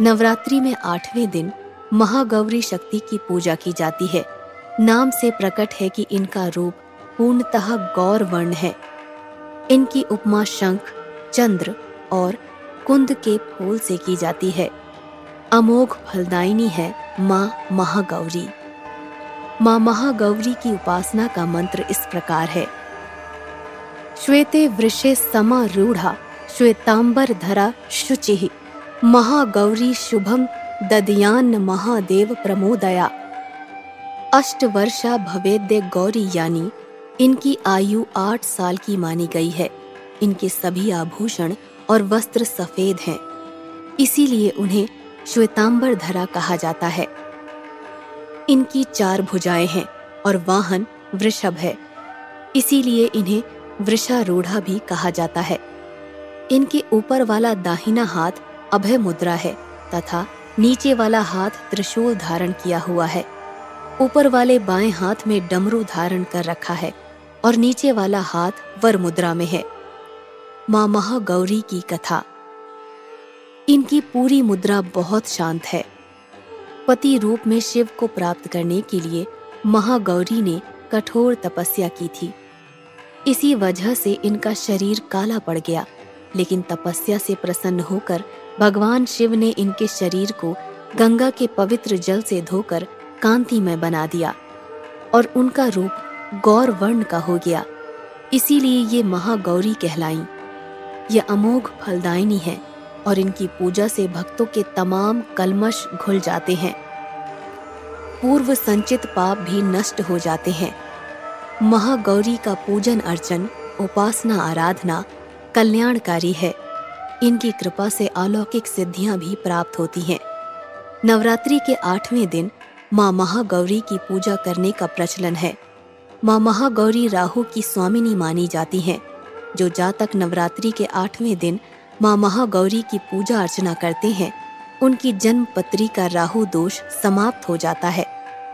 नवरात्रि में आठवें दिन महागौरी शक्ति की पूजा की जाती है। नाम से प्रकट है कि इनका रूप पूर्णतः गौर वर्ण है। इनकी उपमा शंख, चंद्र और कुंद के फूल से की जाती है। अमोघ फलदायिनी है माँ महागौरी। माँ महागौरी की उपासना का मंत्र इस प्रकार है। श्वेते वृषे समारूढ़ा श्वेतांबर धरा शुचि। महागौरी शुभम ददयान महादेव प्रमोदया। अष्ट वर्षा भवेद्य गौरी यानी, इनकी आयु आठ साल की मानी गई है। इनके सभी आभूषण और वस्त्र सफ़ेद हैं। इसीलिए उन्हें श्वेतांबर धरा कहा जाता है। इनकी चार भुजाएँ हैं और वाहन वृषभ है। इसीलिए इन्हें वृषारूढ़ा भी कहा जाता है। इनके ऊपर वाला दाहिना हाथ अभय मुद्रा है, तथा नीचे वाला हाथ त्रिशूल धारण किया हुआ है। ऊपर वाले बाएँ हाथ में डमरू धारण कर रखा है, और नीचे वाला हाथ वर मुद्रा में है। माँ महागौरी की कथा। इनकी पूरी मुद्रा बहुत शांत है। पति रूप में शिव को प्राप्त करने के लिए महागौरी ने कठोर तपस्या की थी। इसी वजह से इनका शरीर काला पड़ गया, लेकिन तपस्या से प्रसन्न होकर भगवान शिव ने इनके शरीर को गंगा के पवित्र जल से धोकर कांतिमय बना दिया और उनका रूप गौर वर्ण का हो गया। इसीलिए ये महागौरी कहलाई। ये अमोघ फलदायिनी है और इनकी पूजा से भक्तों के तमाम कलमश घुल जाते हैं। पूर्व संचित पाप भी नष्ट हो जाते हैं। महागौरी का पूजन अर्चन, उपासना, आराधना कल्याणकारी है। इनकी कृपा से अलौकिक सिद्धियाँ भी प्राप्त होती हैं। नवरात्रि के आठवें दिन माँ महागौरी की पूजा करने का प्रचलन है। माँ महागौरी राहु की स्वामिनी मानी जाती हैं, जो जातक नवरात्रि के आठवें दिन माँ महागौरी की पूजा अर्चना करते हैं। उनकी जन्म पत्री का राहु दोष समाप्त हो जाता है।